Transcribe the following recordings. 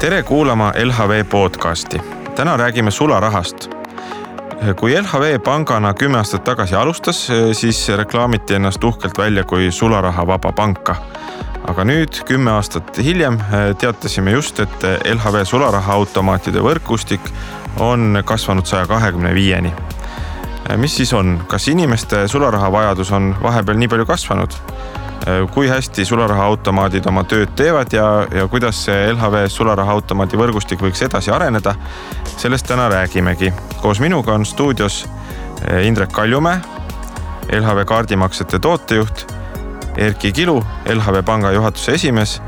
tere kuulama LHV podcasti. täna räägime sularahast. kui LHV pangana kümme aastat tagasi alustas, siis reklaamiti ennast uhkelt välja kui sularahavaba panka. aga nüüd, kümme aastat hiljem, teatasime just, et LHV sularahaautomaatide võrgustik on kasvanud saja kahekümne viieni. Mis siis on, kas inimeste sularahavajadus on vahepeal nii palju kasvanud? Äh, kui hästi sularahaautomaadid oma tööd teevad ja, ja kuidas see LHV sularahaautomaadi võrgustik võiks edasi areneda. sellest täna räägimegi. koos minuga on stuudios äh, Indrek Kaljumäe, LHV kaardimaksete tootejuht, Erki Kilu, LHV panga juhatuse esimees.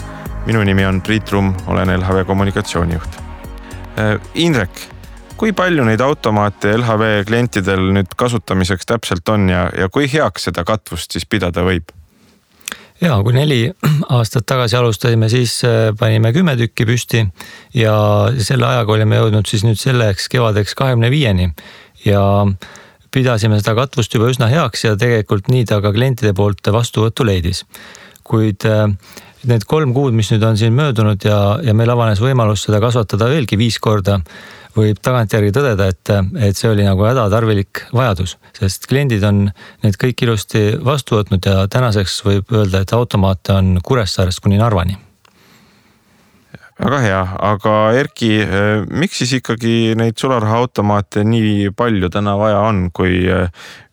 minu nimi on Priit Rumm, olen LHV kommunikatsioonijuht. Äh, Indrek, kui palju neid automaate LHV klientidel nüüd kasutamiseks täpselt on ja, ja kui heaks seda katvust siis pidada võib? ja kui neli aastat tagasi alustasime, siis äh, panime kümme tükki püsti ja selle ajaga olime jõudnud siis nüüd selleks kevadeks kahekümne viieni ja pidasime seda katvust juba üsna heaks ja tegelikult nii ta ka klientide poolt vastuvõttu leidis. kuid äh, need kolm kuud, mis nüüd on siin möödunud ja, ja meil avanes võimalus seda kasvatada veelgi viis korda võib tagantjärgi tõdeda, et, et see oli nagu hädatarvilik vajadus, sest kliendid on need kõik ilusti vastu võtnud ja tänaseks võib öelda, et automaate on Kuressaarest kuni Narvani väga hea, aga Erki, miks siis ikkagi neid sularahaautomaate nii palju täna vaja on, kui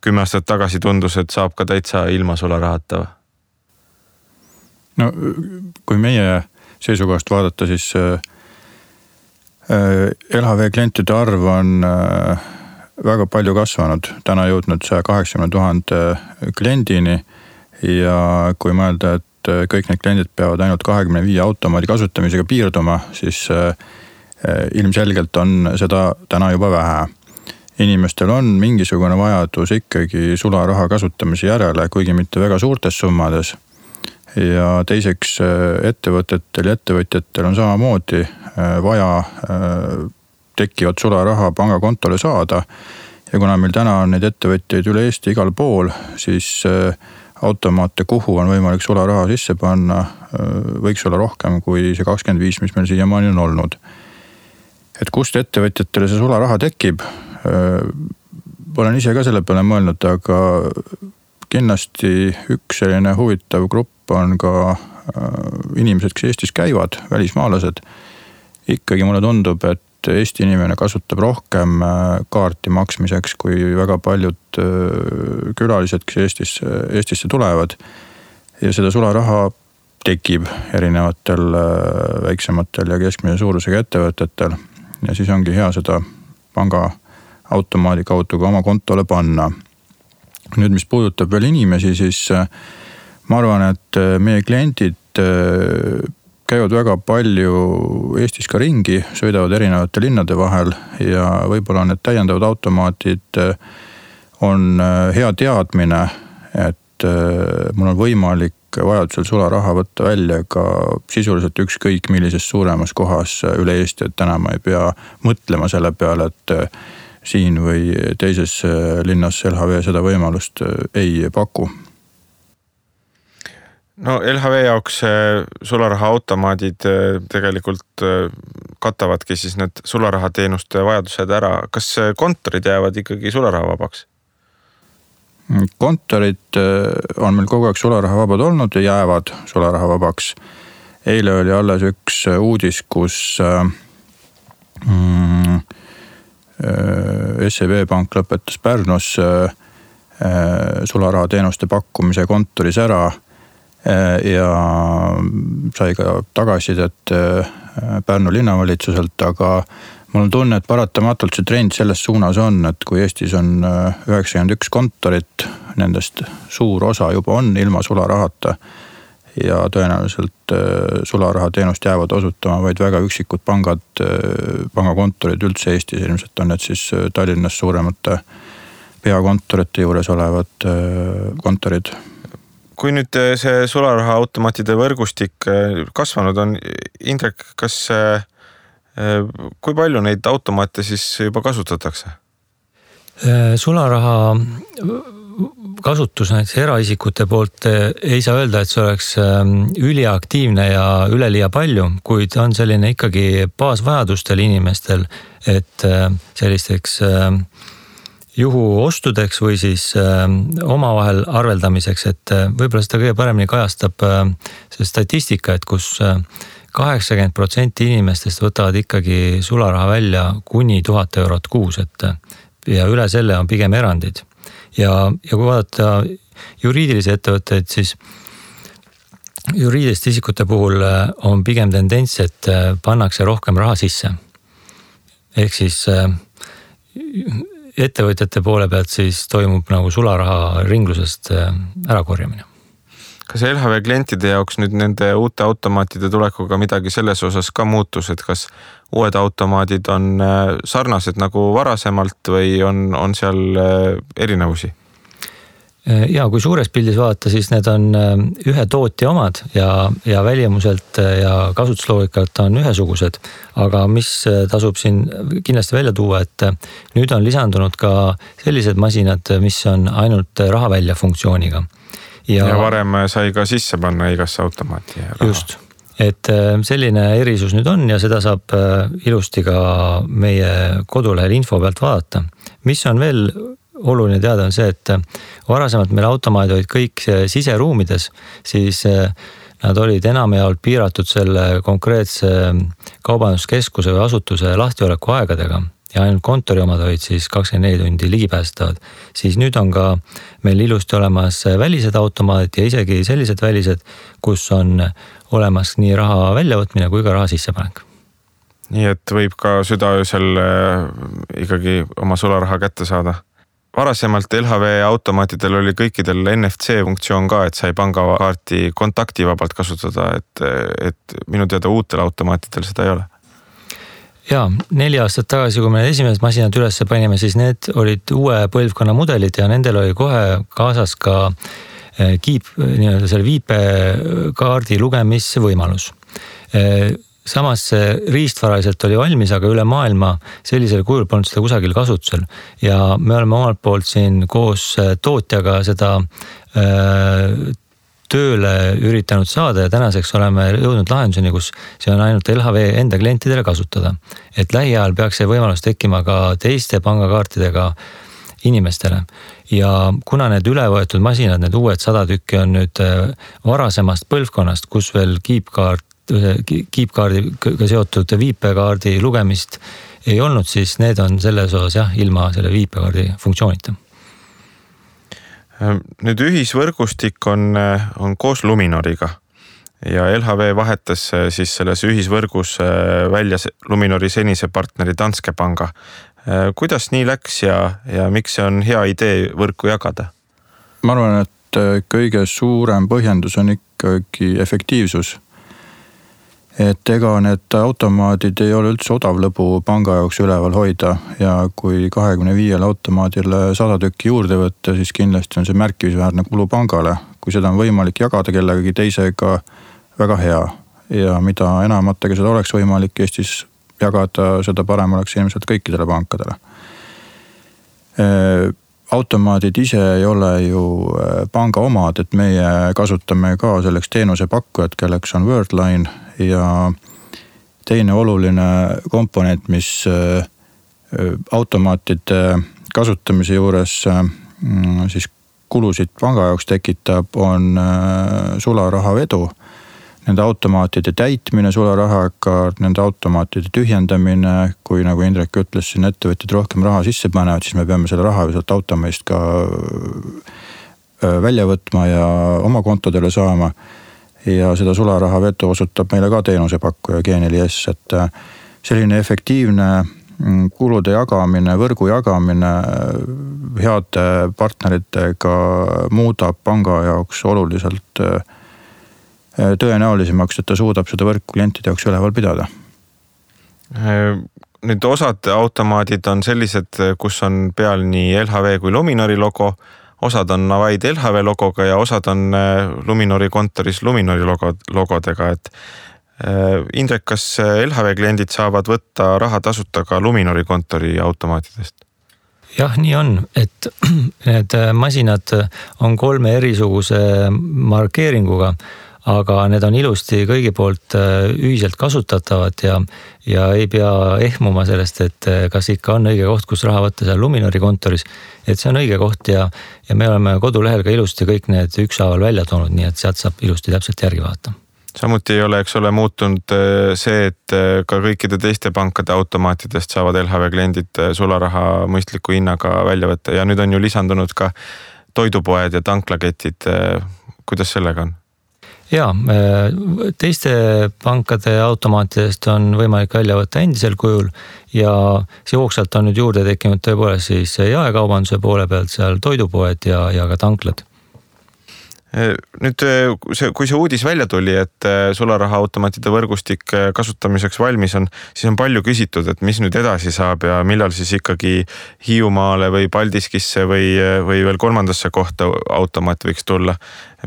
kümme aastat tagasi tundus, et saab ka täitsa ilma sularahata? no kui meie seisukohast vaadata, siis Äh, LHV klientide arv on äh, väga palju kasvanud, täna jõudnud saja kaheksakümne tuhande kliendini. ja kui mõelda, et äh, kõik need kliendid peavad ainult kahekümne viie automaadi kasutamisega piirduma, siis ilmselgelt on seda täna juba vähe. inimestel on mingisugune vajadus ikkagi sularaha kasutamise järele, kuigi mitte väga suurtes summades ja teiseks ettevõtetel ja ettevõtjatel on samamoodi Äh, vaja äh, tekkivat sularaha pangakontole saada. ja kuna meil täna on neid ettevõtjaid üle Eesti igal pool, siis äh, automaate, kuhu on võimalik sularaha sisse panna, võiks olla rohkem kui see kakskümmend viis, mis meil siiamaani on olnud. et kust ettevõtjatele see sularaha tekib? olen ise ka selle peale mõelnud, aga kindlasti üks selline huvitav grupp on ka inimesed, kes Eestis käivad, välismaalased ikkagi mulle tundub, et Eesti inimene kasutab rohkem äh, kaarti maksmiseks kui väga paljud äh, külalised, kes Eestisse, Eestisse tulevad. ja seda sularaha tekib erinevatel äh, väiksematel ja keskmise suurusega ettevõtetel. ja siis ongi hea seda pangaautomaadi kaudu ka oma kontole panna. Nüüd, mis puudutab veel inimesi, siis ma arvan, et meie kliendid käivad väga palju Eestis ka ringi, sõidavad erinevate linnade vahel ja võib-olla need täiendavad automaadid on hea teadmine, et mul on võimalik vajadusel sularaha võtta välja ka sisuliselt ükskõik millises suuremas kohas üle Eesti, et täna ma ei pea mõtlema selle peale, et siin või teises linnas LHV seda võimalust ei paku no LHV jaoks sularahaautomaadid äh, tegelikult äh, katavadki siis need sularahateenuste vajadused ära. kas kontorid jäävad ikkagi sularahavabaks? kontorid äh, on meil kogu aeg sularahavabad olnud ja jäävad sularahavabaks. eile oli alles üks uudis, kus mm, SEB Pank lõpetas Pärnus sularahateenuste pakkumise kontoris ära Äh, ja sai ka tagasisidet äh, Pärnu linnavalitsuselt, aga mul on tunne, et paratamatult see trend selles suunas on, et kui Eestis on äh, üheksakümmend üks kontorit, nendest suur osa juba on ilma sularahata. Ja tõenäoliselt sularahateenust jäävad osutama vaid väga üksikud pangad, pangakontorid üldse Eestis, ilmselt on need siis Tallinnas suuremate peakontorite juures olevad kontorid kui nüüd äh, see sularahaautomaatide võrgustik äh, kasvanud on, Indrek, kas, äh, kui palju neid automaate siis juba kasutatakse? sularaha kasutus näiteks eraisikute poolt ei saa öelda, et see oleks ähm, üliaktiivne ja üleliia palju, kuid on selline ikkagi baasvajadustel inimestel, et sellisteks juhuostudeks või siis omavahel arveldamiseks, et võib-olla seda kõige paremini kajastab see statistika, et kus kaheksakümmend protsenti inimestest võtavad ikkagi sularaha välja kuni tuhat eurot kuus, et ja üle selle on pigem erandid. Ja, ja kui vaadata juriidilisi ettevõtteid, siis juriidiliste isikute puhul äh, on pigem tendents, et äh, pannakse rohkem raha sisse. ehk siis äh, ettevõtjate poole pealt siis toimub nagu sularaha ringlusest ärakorjamine kas LHV klientide jaoks nüüd nende uute automaatide tulekuga midagi selles osas ka muutus, et kas uued automaadid on äh, sarnased nagu varasemalt või on, on seal äh, erinevusi? Äh, ja kui suures pildis vaadata, siis need on ühe tootja omad ja, ja välimuselt ja kasutusloogikalt on ühesugused. aga mis tasub siin kindlasti välja tuua, et nüüd on lisandunud ka sellised masinad, mis on ainult raha välja funktsiooniga ja, ja varem sai ka sisse panna igasse automaati. just, et äh, selline erisus nüüd on ja seda saab äh, ilusti ka meie kodulehel info pealt vaadata. mis on veel oluline teada, on see, et äh, varasemalt meil automaadid olid kõik siseruumides, siis nad olid enamjaolt piiratud selle konkreetse kaubanduskeskuse või asutuse lahtioleku aegadega ja ainult kontori omad olid siis kakskümmend neli tundi ligipääsetavad. siis nüüd on ka meil ilusti olemas välised automaadid ja isegi sellised välised, kus on olemas nii raha väljavõtmine kui ka raha sissepanek. nii et võib ka südaöösel äh, ikkagi oma sularaha kätte saada? varasemalt LHV automaatidel oli kõikidel NFC funktsioon ka, et sai pangakaarti kontaktivabalt kasutada, et, et minu teada uutel automaatidel seda ei ole ja neli aastat tagasi, kui me esimesed masinad ülesse panime, siis need olid uue põlvkonna mudelid ja nendel oli kohe kaasas ka eh, kiip, nii-öelda selle viipekaardi lugemisvõimalus eh, samas see riistvaraliselt oli valmis, aga üle maailma sellisel kujul polnud seda kusagil kasutusel. ja me oleme omalt poolt siin koos eh, tootjaga seda tööle üritanud saada ja tänaseks oleme jõudnud lahenduseni, kus see on ainult LHV enda klientidele kasutada. et lähiajal peaks see võimalus tekkima ka teiste pangakaartidega inimestele. ja kuna need üle võetud masinad, need uued sada tükki on nüüd äh, varasemast põlvkonnast, kus veel kiipkaart, kiipkaardiga seotud viipekaardi lugemist ei olnud, siis need on selles osas jah, ilma selle viipekaardi funktsioonita nüüd ühisvõrgustik on, eh, on koos Luminoriga ja LHV vahetas eh, siis selles ühisvõrgus eh, välja Luminori senise partneri Danske panga. kuidas nii läks ja, ja miks see on hea idee võrku jagada? ma arvan, et kõige suurem põhjendus on ikkagi efektiivsus et ega need automaadid ei ole üldse odav lõbu panga jaoks üleval hoida ja kui kahekümne viiele automaadile sada tükki juurde võtta, siis kindlasti on see märkimisväärne kulu pangale. kui seda on võimalik jagada kellegagi teisega, väga hea ja mida enamatega seda oleks võimalik Eestis jagada, seda parem oleks ilmselt kõikidele pankadele automaadid ise ei ole ju panga omad, et meie kasutame ka selleks teenusepakkujat, kelleks on Wordline ja teine oluline komponent, mis äh, automaatide kasutamise juures äh, siis kulusid panga jaoks tekitab, on äh, sularahavedu. Nende automaatide täitmine sularahaga, nende automaatide tühjendamine, kui nagu Indrek ütles, siin ettevõtjad rohkem raha sisse panevad, siis me peame selle raha ju sealt automaadist ka välja võtma ja oma kontodele saama ja seda sularahavedu osutab meile ka teenusepakkuja G4S, et äh, selline efektiivne mm, kulude jagamine, võrgu jagamine äh, heade partneritega muudab panga jaoks oluliselt äh, tõenäolisemaks, et ta suudab seda võrku klientide jaoks üleval pidada. nüüd osad automaadid on sellised, kus on peal nii LHV kui Luminori logo osad on vaid LHV logoga ja osad on äh, Luminori kontoris Luminori logo, logodega, et äh, Indrek, kas LHV kliendid saavad võtta raha tasuta ka Luminori kontori automaatidest? jah, nii on, et need masinad on kolme erisuguse markeeringuga aga need on ilusti kõigi poolt äh, ühiselt kasutatavad ja, ja ei pea ehmuma sellest, et äh, kas ikka on õige koht, kus raha võtta seal Luminori kontoris. et see on õige koht ja, ja me oleme kodulehel ka ilusti kõik need ükshaaval välja toonud, nii et sealt saab ilusti täpselt järgi vaadata samuti ei ole, eks ole, muutunud äh, see, et ka kõikide teiste pankade automaatidest saavad LHV kliendid sularaha mõistliku hinnaga välja võtta ja nüüd on ju lisandunud ka toidupoed ja tanklaketid. kuidas sellega on? Ja äh, teiste pankade automaatidest on võimalik välja võtta endisel kujul ja jooksvalt on nüüd juurde tekkinud tõepoolest siis jaekaubanduse poole pealt seal toidupoed ja, ja ka tanklad äh, nüüd äh, see, kui see uudis välja tuli, et sularahaautomaatide võrgustik kasutamiseks valmis on, siis on palju küsitud, et mis nüüd edasi saab ja millal siis ikkagi Hiiumaale või Paldiskisse või, või veel kolmandasse kohta automaat võiks tulla.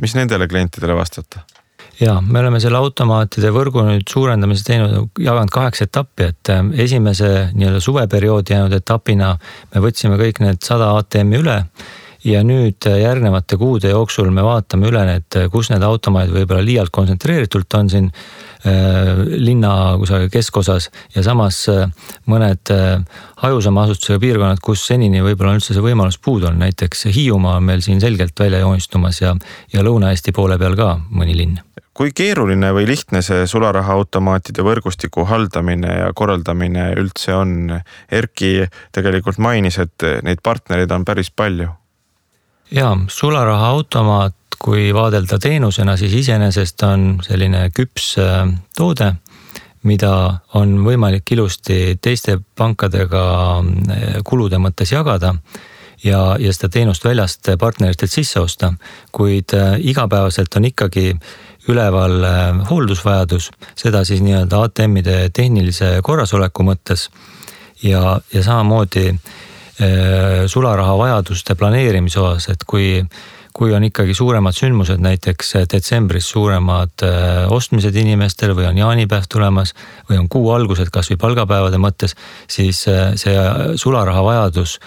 mis nendele klientidele vastate? Ja me oleme selle automaatide võrgu nüüd suurendamise teinud, jaganud kaheks etappi, et äh, esimese nii-öelda suveperioodi jäänud etapina me võtsime kõik need sada ATM-i üle ja nüüd äh, järgnevate kuude jooksul me vaatame üle need, äh, kus need automaadid võib-olla liialt kontsentreeritult on siin äh, linna kusagil keskosas ja samas äh, mõned äh, hajusama asustusega piirkonnad, kus senini võib-olla on üldse see võimalus puudu olnud, näiteks Hiiumaa on meil siin selgelt välja joonistumas ja, ja Lõuna-Eesti poole peal ka mõni linn kui keeruline või lihtne see sularahaautomaatide võrgustiku haldamine ja korraldamine üldse on? Erki tegelikult mainis, et neid partnereid on päris palju. Ja sularahaautomaat, kui vaadelda teenusena, siis iseenesest on selline küps äh, toode, mida on võimalik ilusti teiste pankadega äh, kulude mõttes jagada ja, ja seda teenust väljast partneritelt sisse osta, kuid äh, igapäevaselt on ikkagi üleval hooldusvajadus, seda siis nii-öelda ATM-ide tehnilise korrasoleku mõttes. ja, ja samamoodi äh, sularaha vajaduste planeerimise osas, et kui, kui on ikkagi suuremad sündmused, näiteks detsembris suuremad äh, ostmised inimestel või on jaanipäev tulemas või on kuu algused kasvõi palgapäevade mõttes, siis see sularaha vajadus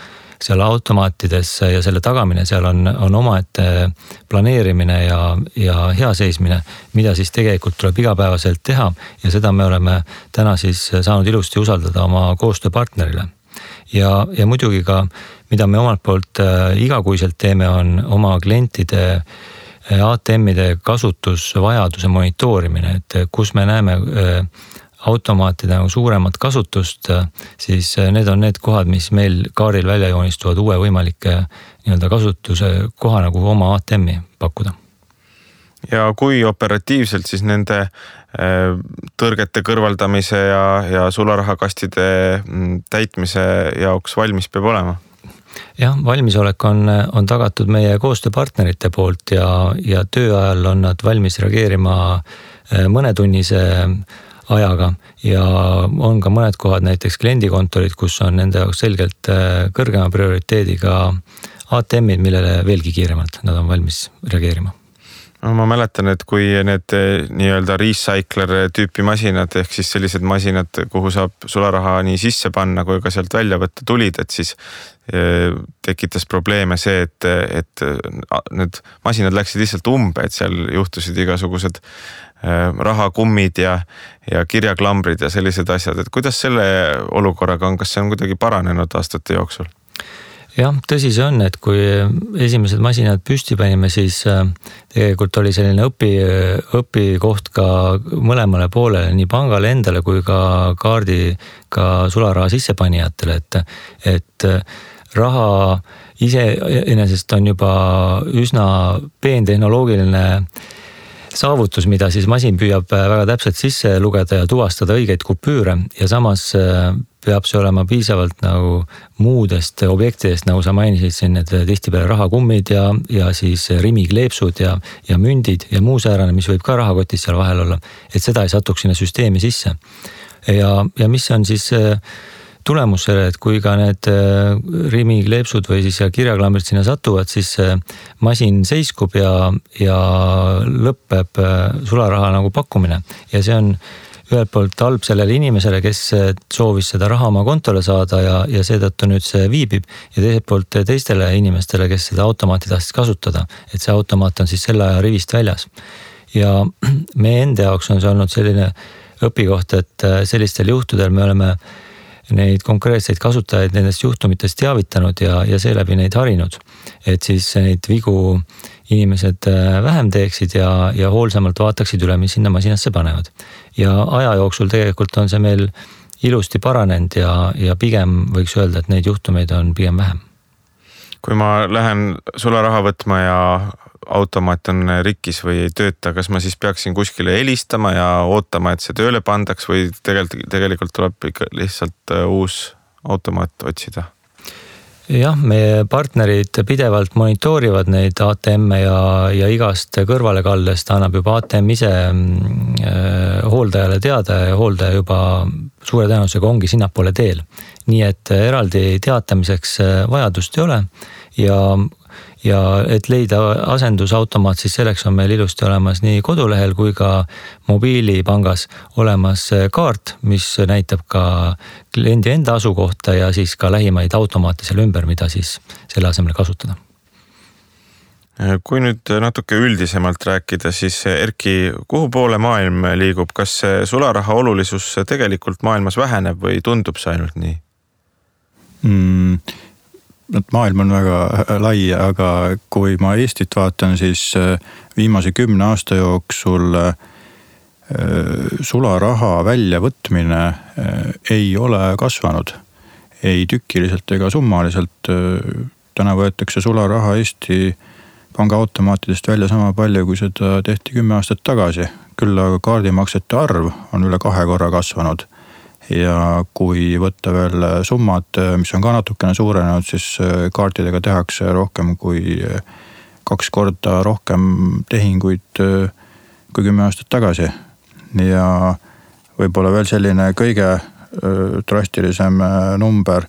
seal automaatides ja selle tagamine seal on, on omaette planeerimine ja, ja hea seismine, mida siis tegelikult tuleb igapäevaselt teha ja seda me oleme täna siis saanud ilusti usaldada oma koostööpartnerile. Ja, ja muidugi ka, mida me omalt poolt äh, igakuiselt teeme, on oma klientide äh, ATM-ide kasutusvajaduse monitoorimine, et kus me näeme äh, automaatide nagu suuremat kasutust, siis need on need kohad, mis meil kaardil välja joonistuvad uue võimalike nii-öelda kasutuse koha nagu oma ATM-i pakkuda ja kui operatiivselt siis nende eh, tõrgete kõrvaldamise ja, ja sularahakastide mm, täitmise jaoks valmis peab olema? jah, valmisolek on, on tagatud meie koostööpartnerite poolt ja, ja töö ajal on nad valmis reageerima eh, mõnetunnise ajaga ja on ka mõned kohad, näiteks kliendikontorid, kus on nende jaoks selgelt äh, kõrgema prioriteediga ATM-id, millele veelgi kiiremalt nad on valmis reageerima no ma mäletan, et kui need äh, nii-öelda recycler tüüpi masinad ehk siis sellised masinad, kuhu saab sularaha nii sisse panna kui ka sealt välja võtta tulid, et siis äh, tekitas probleeme see, et, et need masinad läksid lihtsalt umbe, et seal juhtusid igasugused rahakummid ja, ja kirjaklambrid ja sellised asjad, et kuidas selle olukorraga on, kas see on kuidagi paranenud aastate jooksul? Jah, tõsi see on, et kui esimesed masinad püsti panime, siis äh, tegelikult oli selline õpi, õpikoht ka mõlemale poolele, nii pangale endale kui ka kaardiga sularaha sissepanijatele, et, et äh, raha iseenesest on juba üsna peentehnoloogiline saavutus, mida siis masin püüab äh, väga täpselt sisse lugeda ja tuvastada õigeid kupüüre ja samas äh, peab see olema piisavalt nagu muudest objektidest, nagu sa mainisid siin, need tihtipeale rahakummid ja, ja siis rimikleepsud ja, ja mündid ja muu säärane, mis võib ka rahakotis seal vahel olla. et seda ei satuks sinna süsteemi sisse. ja, ja mis on siis äh, tulemus sellele, et kui ka need äh, Rimi kleepsud või siis kirjaklambrid sinna satuvad, siis masin seiskub ja, ja lõpeb äh, sularaha nagu pakkumine ja see on ühelt poolt halb sellele inimesele, kes soovis seda raha oma kontole saada ja, ja seetõttu nüüd see viibib. ja teiselt poolt teistele inimestele, kes seda automaati tahtsid kasutada, et see automaat on siis selle aja rivist väljas. ja meie enda jaoks on see olnud selline õpikoht, et sellistel juhtudel me oleme neid konkreetseid kasutajaid nendest juhtumitest teavitanud ja, ja seeläbi neid harinud. et siis neid vigu inimesed äh, vähem teeksid ja, ja hoolsamalt vaataksid üle, mis sinna masinasse panevad. ja aja jooksul tegelikult on see meil ilusti paranenud ja, ja pigem võiks öelda, et neid juhtumeid on pigem vähem. kui ma lähen sularaha võtma ja automaat on rikkis või ei tööta, kas ma siis peaksin kuskile helistama ja ootama, et see tööle pandaks või tegelikult, tegelikult tuleb ikka lihtsalt äh, uus automaat otsida? jah, meie partnerid pidevalt monitoorivad neid ATM-e ja, ja igast kõrvalekaldest annab juba ATM ise äh, hooldajale teada ja hooldaja juba suure tõenäosusega ongi sinnapoole teel. nii et eraldi teatamiseks äh, vajadust ei ole ja ja et leida asendusautomaat, siis selleks on meil ilusti olemas nii kodulehel kui ka mobiilipangas olemas kaart, mis näitab ka kliendi enda asukohta ja siis ka lähimaid automaate seal ümber, mida siis selle asemel kasutada kui nüüd natuke üldisemalt rääkida, siis Erki, kuhu poole maailm liigub, kas sularaha olulisus tegelikult maailmas väheneb või tundub see ainult nii mm,? Et maailm on väga äh, lai, aga kui ma Eestit vaatan, siis äh, viimase kümne aasta jooksul äh, sularaha väljavõtmine ei ole kasvanud. ei tükiliselt ega summaliselt. täna võetakse sularaha Eesti pangaautomaatidest välja sama palju, kui seda tehti kümme aastat tagasi. küll aga kaardimaksete arv on üle kahe korra kasvanud ja kui võtta veel summad, mis on ka natukene suurenenud, siis äh, kaartidega tehakse rohkem kui äh, kaks korda rohkem tehinguid äh, kui kümme aastat tagasi. ja võib-olla veel selline kõige drastilisem number.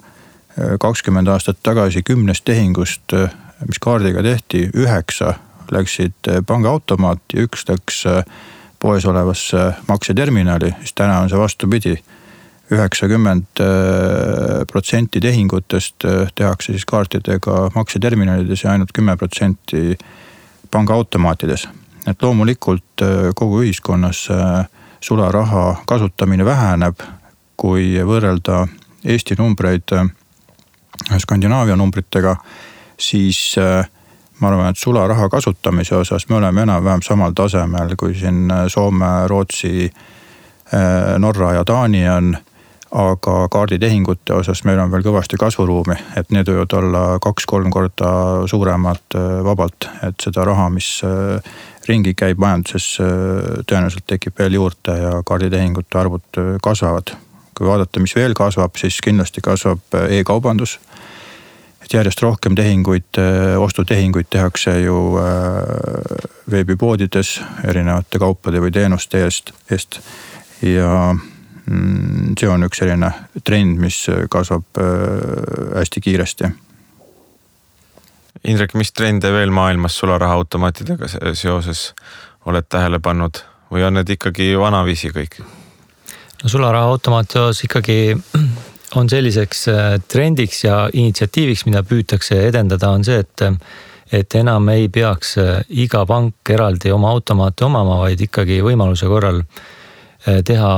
kakskümmend aastat tagasi kümnest tehingust, mis kaardiga tehti, üheksa läksid pangaautomaati, üks läks poes olevasse makseterminali, siis täna on see vastupidi üheksakümmend äh, protsenti tehingutest äh, tehakse siis kaartidega makseterminalides ja ainult kümme protsenti pangaautomaatides. et loomulikult äh, kogu ühiskonnas sularaha kasutamine väheneb, kui võrrelda Eesti numbreid Skandinaavia numbritega, siis ma arvan, et sularaha kasutamise osas me oleme enam-vähem samal tasemel, kui siin Soome, Rootsi, Norra ja Taani on aga kaarditehingute osas meil on veel kõvasti kasvuruumi, et need võivad olla kaks-kolm korda suuremad äh, vabalt, et seda raha, mis äh, ringi käib majanduses, äh, tõenäoliselt tekib veel juurde ja kaarditehingute arvud kasvavad. kui vaadata, mis veel kasvab, siis kindlasti kasvab e-kaubandus. Et järjest rohkem tehinguid, ostutehinguid tehakse ju veebipoodides erinevate kaupade või teenuste eest, eest. Ja see on üks selline trend, mis kasvab äh, hästi kiiresti. Indrek, mis trende veel maailmas sularahaautomaatidega seoses oled tähele pannud või on need ikkagi vanaviisi kõik? no sularahaautomaati osas ikkagi on selliseks äh, trendiks ja initsiatiiviks, mida püütakse edendada, on see, et et enam ei peaks äh, iga pank eraldi oma automaate omama, vaid ikkagi võimaluse korral äh, Eh, teha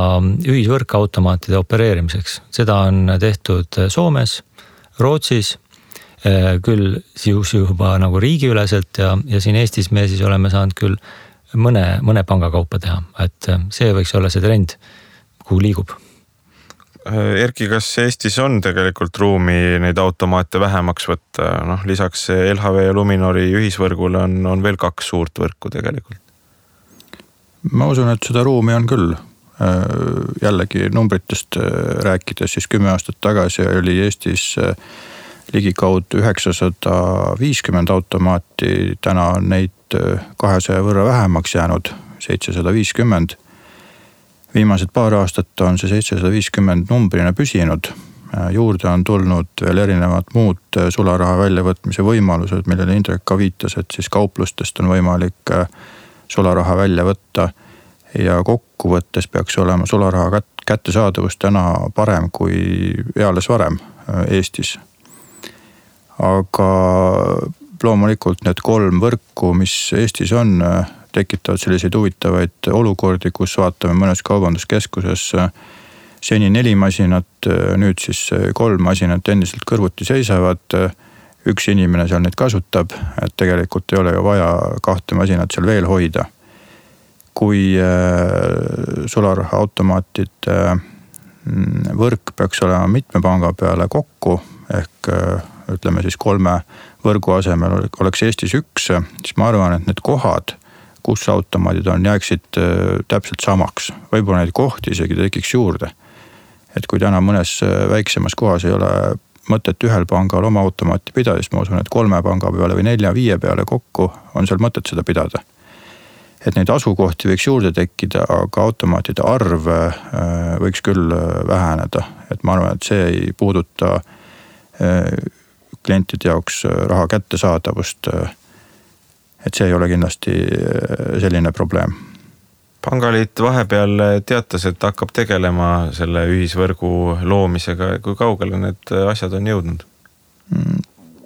ühisvõrkautomaatide opereerimiseks. seda on tehtud Soomes, Rootsis, eh, küll siis juba nagu riigiüleselt ja, ja siin Eestis me siis oleme saanud küll mõne, mõne panga kaupa teha, et eh, see võiks olla see trend, kuhu liigub Erki, kas Eestis on tegelikult ruumi neid automaate vähemaks võtta, noh lisaks LHV ja Luminori ühisvõrgule on, on veel kaks suurt võrku tegelikult? ma usun, et seda ruumi on küll, jällegi numbritest äh, rääkides, siis kümme aastat tagasi oli Eestis äh, ligikaudu üheksasada viiskümmend automaati, täna on neid kahesaja võrra vähemaks jäänud, seitsesada viiskümmend. viimased paar aastat on see seitsesada viiskümmend numbrina püsinud. juurde on tulnud veel erinevad muud sularaha väljavõtmise võimalused, millele Indrek ka viitas, et siis kauplustest on võimalik sularaha välja võtta ja kokkuvõttes peaks olema sularaha kättesaadavus täna parem kui eales varem Eestis. aga loomulikult need kolm võrku, mis Eestis on, tekitavad selliseid huvitavaid olukordi, kus vaatame mõnes kaubanduskeskuses seni neli masinat, nüüd siis kolm masinat endiselt kõrvuti seisavad. üks inimene seal neid kasutab, et tegelikult ei ole ju vaja kahte masinat seal veel hoida. Kui äh, sularahaautomaatide mm, võrk peaks olema mitme panga peale kokku ehk äh, ütleme siis kolme võrgu asemel oleks Eestis üks, siis ma arvan, et need kohad, kus automaadid on, jääksid äh, täpselt samaks. võib-olla neid kohti isegi tekiks juurde. et kui täna mõnes väiksemas kohas ei ole mõtet ühel pangal oma automaati pidada, siis ma usun, et kolme panga peale või nelja-viie peale kokku on seal mõtet seda pidada. Et neid asukohti võiks juurde tekkida, aga automaatide arv äh, võiks küll väheneda, et ma arvan, et see ei puuduta klientide jaoks äh, raha kättesaadavust. Äh, et see ei ole kindlasti äh, selline probleem. pangaliit vahepeal teatas, et hakkab tegelema selle ühisvõrgu loomisega, kui kaugele need asjad on jõudnud? Mm,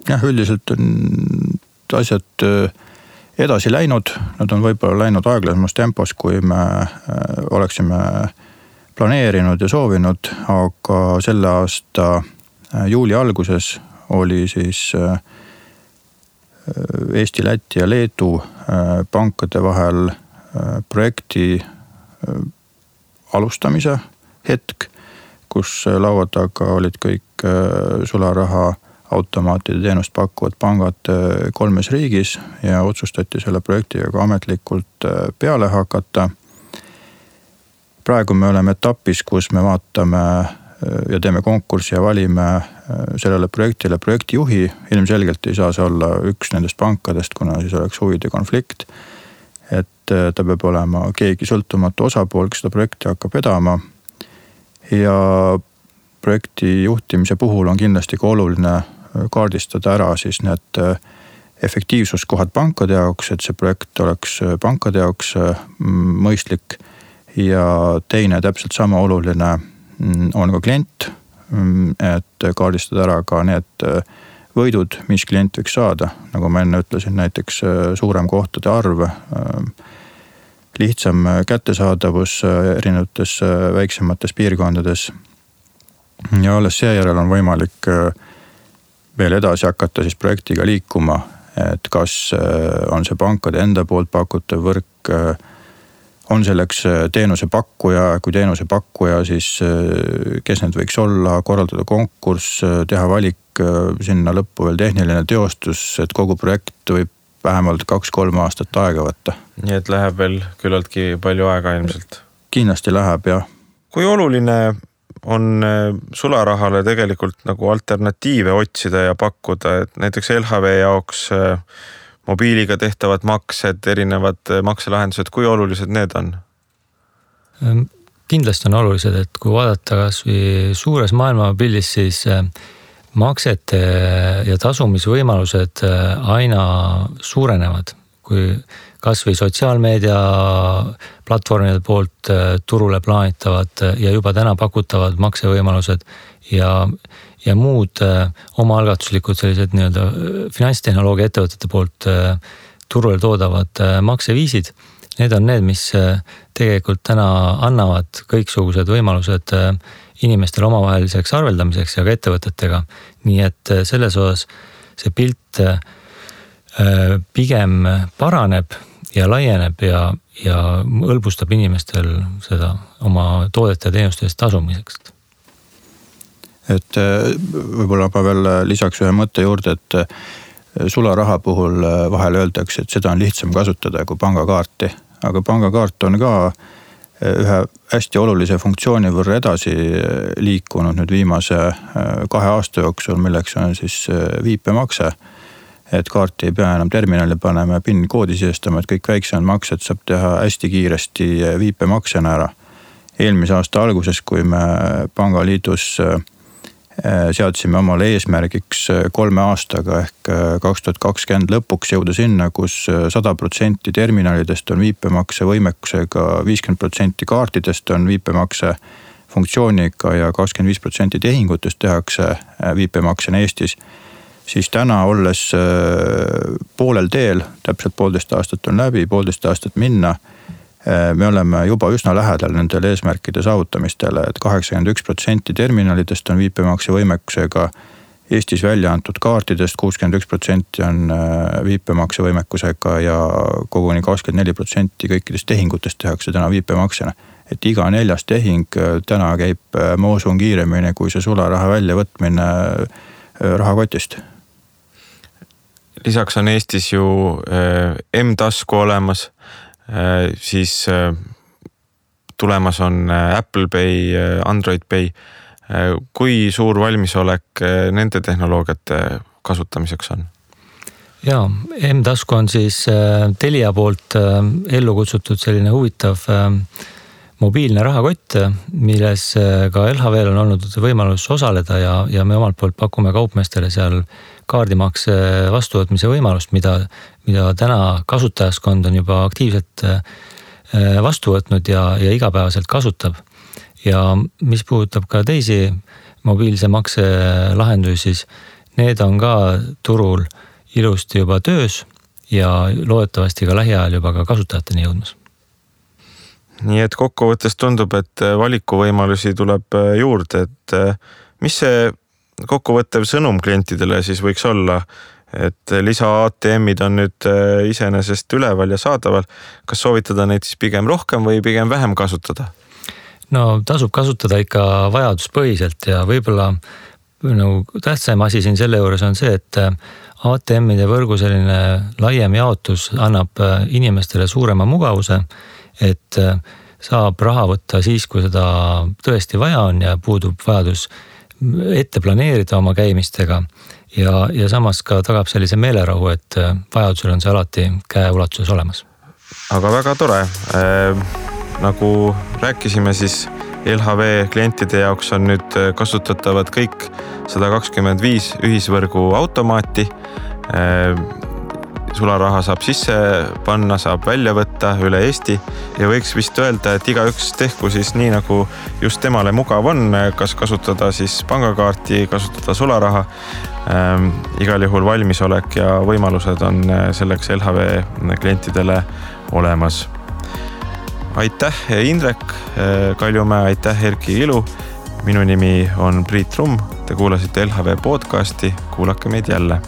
jah, üldiselt on asjad edasi läinud, nad on võib-olla läinud aeglasemas tempos, kui me oleksime planeerinud ja soovinud, aga selle aasta juuli alguses oli siis äh, Eesti, Läti ja Leedu äh, pankade vahel äh, projekti alustamise hetk, kus laua taga olid kõik sularaha automaatide teenust pakkuvad pangad kolmes riigis ja otsustati selle projektiga ka ametlikult peale hakata. praegu me oleme etapis, kus me vaatame ja teeme konkursi ja valime äh, sellele projektile projektijuhi. ilmselgelt ei saa see olla üks nendest pankadest, kuna siis oleks huvide konflikt. et äh, ta peab olema keegi sõltumatu osapool, kes seda projekti hakkab vedama. ja projekti juhtimise puhul on kindlasti ka oluline äh, kaardistada ära siis need efektiivsuskohad pankade jaoks, et see projekt oleks pankade jaoks mõistlik. ja teine täpselt sama oluline Mm, on ka klient, mm, et kaardistada ära ka need äh, võidud, mis klient võiks saada, nagu ma enne ütlesin, näiteks äh, suurem kohtade arv. Äh, lihtsam kättesaadavus erinevates väiksemates piirkondades. ja alles seejärel on võimalik veel edasi hakata siis projektiga liikuma, et kas on see pankade enda poolt pakutav võrk on selleks äh, teenusepakkuja, kui teenusepakkuja, siis äh, kes need võiks olla, korraldada konkurss, äh, teha valik, sinna lõppu veel tehniline teostus, et kogu projekt võib vähemalt kaks-kolm aastat aega võtta. nii et läheb veel küllaltki palju aega ilmselt? kindlasti läheb jah. kui oluline on sularahale tegelikult nagu alternatiive otsida ja pakkuda, et näiteks LHV jaoks mobiiliga tehtavad maksed, erinevad äh, makselahendused, kui olulised need on? Ehm, kindlasti on olulised, et kui vaadata kasvõi suures maailmapildis, siis äh, maksete ja tasumisvõimalused äh, aina suurenevad. Kui kasvõi sotsiaalmeedia platvormide poolt turule plaanitavad ja juba täna pakutavad maksevõimalused ja ja muud äh, omaalgatuslikud sellised nii-öelda äh, finantstehnoloogia ettevõtete poolt äh, turule toodavad makseviisid. Need on need, mis tegelikult täna annavad kõiksugused võimalused inimestele omavaheliseks arveldamiseks ja ka ettevõtetega. nii et selles osas see pilt pigem paraneb ja laieneb ja, ja hõlbustab inimestel seda oma toodete ja teenuste eest tasumiseks et äh, võib-olla ma veel äh, lisaks ühe mõtte juurde, et äh, sularaha puhul vahel öeldakse, et seda on lihtsam kasutada kui pangakaarti. aga pangakaart on ka ühe hästi olulise funktsiooni võrra edasi liikunud nüüd viimase kahe aasta jooksul, milleks on siis viipemakse. Et kaarti ei pea enam terminali panema ja PIN koodi sisestama, et kõik väiksemad maksed saab teha hästi kiiresti viipemaksena ära. eelmise aasta alguses, kui me pangaliidus seadsime omale eesmärgiks kolme aastaga ehk kaks tuhat kakskümmend lõpuks jõuda sinna kus, kus sada protsenti terminalidest on viipemakse võimekusega, viiskümmend protsenti kaartidest on viipemakse funktsiooniga ja kakskümmend viis protsenti tehingutest tehakse viipemaksena Eestis siis täna olles poolel teel, täpselt poolteist aastat on läbi, poolteist aastat minna Äh, me oleme juba üsna lähedal nendele eesmärkide saavutamistele et, et kaheksakümmend üks protsenti terminalidest on viipemakse võimekusega. Eestis välja antud kaartidest kuuskümmend üks protsenti on äh, viipemakse võimekusega ja koguni kakskümmend neli protsenti kõikidest tehingutest tehakse täna viipemaksena. et iga neljas tehing äh, täna käib, ma usun, kiiremini kui see sularaha väljavõtmine rahakotist lisaks on Eestis ju M-tasku olemas Äh, siis äh, tulemas on äh, Apple Pay, Android Pay. kui suur valmisolek nende tehnoloogiate kasutamiseks on? ja, M-tasku on siis Telia poolt ellu kutsutud selline huvitav mobiilne rahakott, milles ka LHV-l on olnud võimalus osaleda ja, ja me omalt poolt pakume kaupmeestele seal kaardimakse vastuvõtmise võimalust, mida, mida täna kasutajaskond on juba aktiivselt äh, vastu võtnud ja, ja igapäevaselt kasutab. ja mis puudutab ka teisi mobiilse makse lahendusi, siis need on ka turul ilusti juba töös ja loodetavasti ka lähiajal juba ka kasutajateni jõudmas nii et kokkuvõttes tundub, et valikuvõimalusi tuleb äh, juurde, et äh, mis see kokkuvõttev sõnum klientidele siis võiks olla, et lisa ATM-id on nüüd äh, iseenesest üleval ja saadaval. kas soovitada neid siis pigem rohkem või pigem vähem kasutada? no tasub kasutada ikka vajaduspõhiselt ja võib-olla nagu tähtsam asi siin selle juures on see, et äh, ATM-ide võrgu selline laiem jaotus annab äh, inimestele suurema mugavuse, et saab raha võtta siis, kui seda tõesti vaja on ja puudub vajadus ette planeerida oma käimistega ja, ja samas ka tagab sellise meelerahu, et äh, vajadusel on see alati käeulatuses olemas. aga väga tore äh,. nagu rääkisime, siis LHV klientide jaoks on nüüd äh, kasutatavad kõik sada kakskümmend viis ühisvõrgu automaati äh, sularaha saab sisse panna, saab välja võtta üle Eesti ja võiks vist öelda, et igaüks tehku siis nii, nagu just temale mugav on, kas kasutada siis pangakaarti, kasutada sularaha ähm,. igal juhul valmisolek ja võimalused on äh, selleks LHV klientidele olemas. aitäh, Indrek äh, Kaljumäe, aitäh, Erki Ilu. minu nimi on Priit Rumm, te kuulasite LHV podcasti, kuulake meid jälle